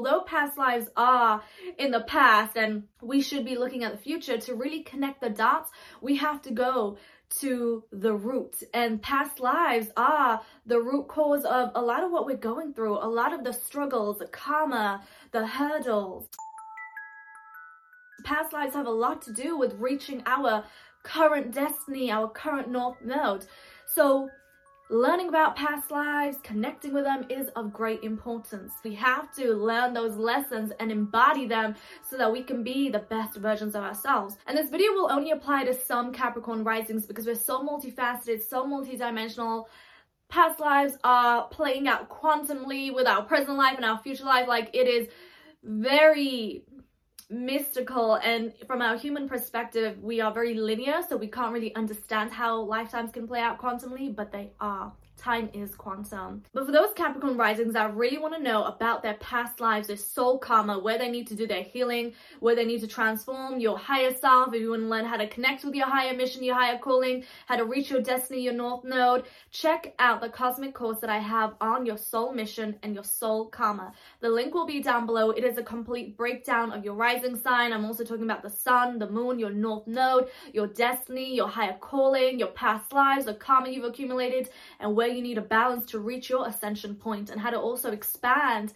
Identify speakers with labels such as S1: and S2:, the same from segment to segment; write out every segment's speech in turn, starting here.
S1: although past lives are in the past and we should be looking at the future to really connect the dots, we have to go to the root. And past lives are the root cause of a lot of what we're going through, a lot of the struggles, the karma, the hurdles. Past lives have a lot to do with reaching our current destiny, our current North Node. So learning about past lives, connecting with them is of great importance. We have to learn those lessons and embody them so that we can be the best versions of ourselves. And this video will only apply to some Capricorn risings because we're so multifaceted, so multidimensional. Past lives are playing out quantumly with our present life and our future life. Like it is very mystical and from our human perspective we are very linear so we can't really understand how lifetimes can play out quantumly but they are time is quantum. But for those Capricorn risings that really want to know about their past lives, their soul karma, where they need to do their healing, where they need to transform your higher self, if you want to learn how to connect with your higher mission, your higher calling, how to reach your destiny, your north node, check out the cosmic course that I have on your soul mission and your soul karma. The link will be down below. It is a complete breakdown of your rising sign. I'm also talking about the sun, the moon, your north node, your destiny, your higher calling, your past lives, the karma you've accumulated, and where you need a balance to reach your ascension point and how to also expand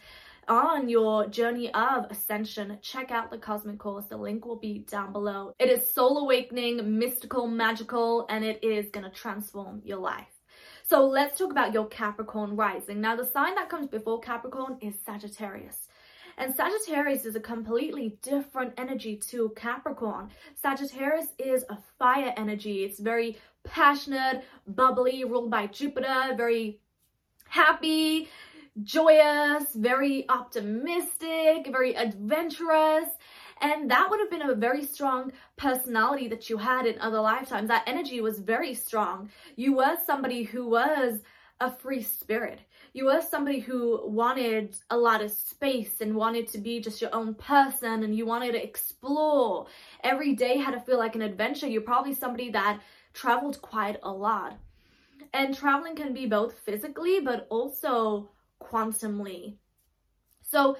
S1: on your journey of ascension, check out the Cosmic Course. The link will be down below. It is soul awakening, mystical, magical, and it is going to transform your life. So let's talk about your Capricorn rising. Now, the sign that comes before Capricorn is Sagittarius. And Sagittarius is a completely different energy to Capricorn. Sagittarius is a fire energy. It's very passionate, bubbly, ruled by Jupiter, very happy, joyous, very optimistic, very adventurous. And that would have been a very strong personality that you had in other lifetimes. That energy was very strong. You were somebody who was a free spirit. You were somebody who wanted a lot of space and wanted to be just your own person and you wanted to explore. Every day had to feel like an adventure. You're probably somebody that traveled quite a lot. And traveling can be both physically but also quantumly. So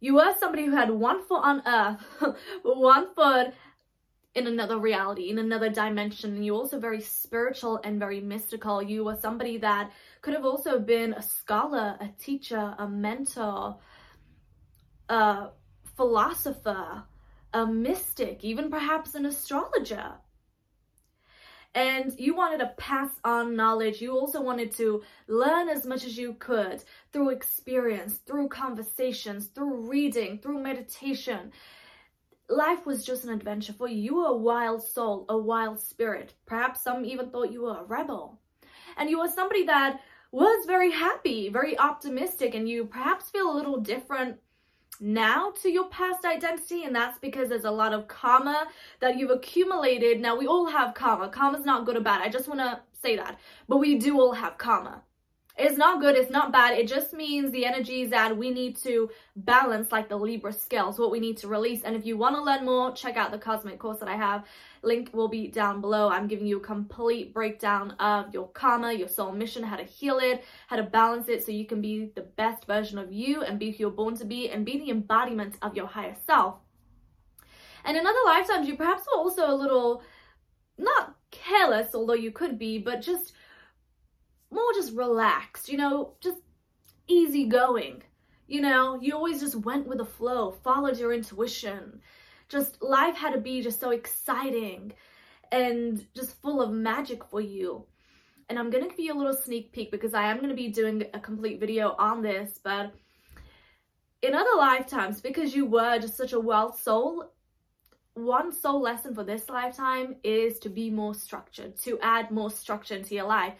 S1: you were somebody who had one foot on earth, one foot in another reality, in another dimension. And you're also very spiritual and very mystical. You were somebody that could have also been a scholar, a teacher, a mentor, a philosopher, a mystic, even perhaps an astrologer and you wanted to pass on knowledge. You also wanted to learn as much as you could through experience, through conversations, through reading, through meditation. Life was just an adventure for you. You were a wild soul, a wild spirit. Perhaps some even thought you were a rebel. And you were somebody that was very happy, very optimistic, and you perhaps feel a little different now to your past identity and that's because there's a lot of karma that you've accumulated. Now we all have karma. Karma's not good or bad. I just want to say that. But we do all have karma it's not good, it's not bad. It just means the energies that we need to balance, like the Libra scales, what we need to release. And if you want to learn more, check out the Cosmic course that I have. Link will be down below. I'm giving you a complete breakdown of your karma, your soul mission, how to heal it, how to balance it so you can be the best version of you and be who you're born to be and be the embodiment of your higher self. And in other lifetimes, you perhaps were also a little, not careless, although you could be, but just more just relaxed, you know, just easygoing. You know, you always just went with the flow, followed your intuition. Just life had to be just so exciting and just full of magic for you. And I'm gonna give you a little sneak peek because I am gonna be doing a complete video on this, but in other lifetimes, because you were just such a wild soul, one soul lesson for this lifetime is to be more structured, to add more structure into your life.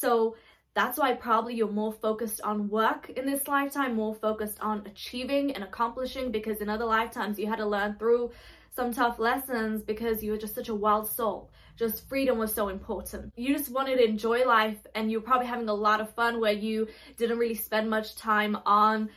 S1: So that's why probably you're more focused on work in this lifetime, more focused on achieving and accomplishing because in other lifetimes you had to learn through some tough lessons because you were just such a wild soul. Just freedom was so important. You just wanted to enjoy life and you're probably having a lot of fun where you didn't really spend much time on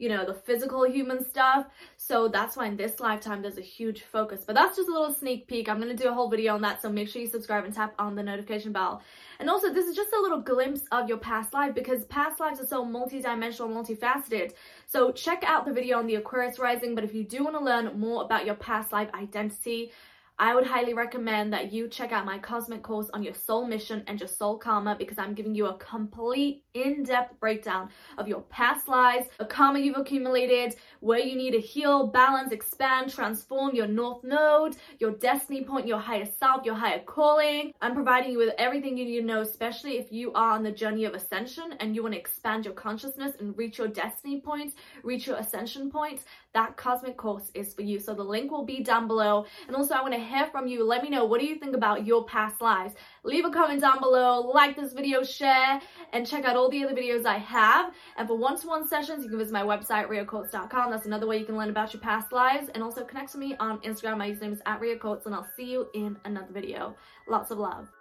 S1: you know, the physical human stuff. So that's why in this lifetime there's a huge focus. But that's just a little sneak peek. I'm going to do a whole video on that. So make sure you subscribe and tap on the notification bell. And also this is just a little glimpse of your past life because past lives are so multi-dimensional, multifaceted. So check out the video on the Aquarius rising. But if you do want to learn more about your past life identity, I would highly recommend that you check out my cosmic course on your soul mission and your soul karma because I'm giving you a complete in-depth breakdown of your past lives, the karma you've accumulated, where you need to heal, balance, expand, transform your north node, your destiny point, your higher self, your higher calling. I'm providing you with everything you need to know, especially if you are on the journey of ascension and you want to expand your consciousness and reach your destiny points, reach your ascension points. That cosmic course is for you. So the link will be down below. And also I want to hear from you. Let me know what do you think about your past lives. Leave a comment down below, like this video, share, and check out all the other videos I have. And for one-to-one sessions, you can visit my website, riaquotes.com. That's another way you can learn about your past lives. And also connect with me on Instagram. My username is at riaquotes, and I'll see you in another video. Lots of love.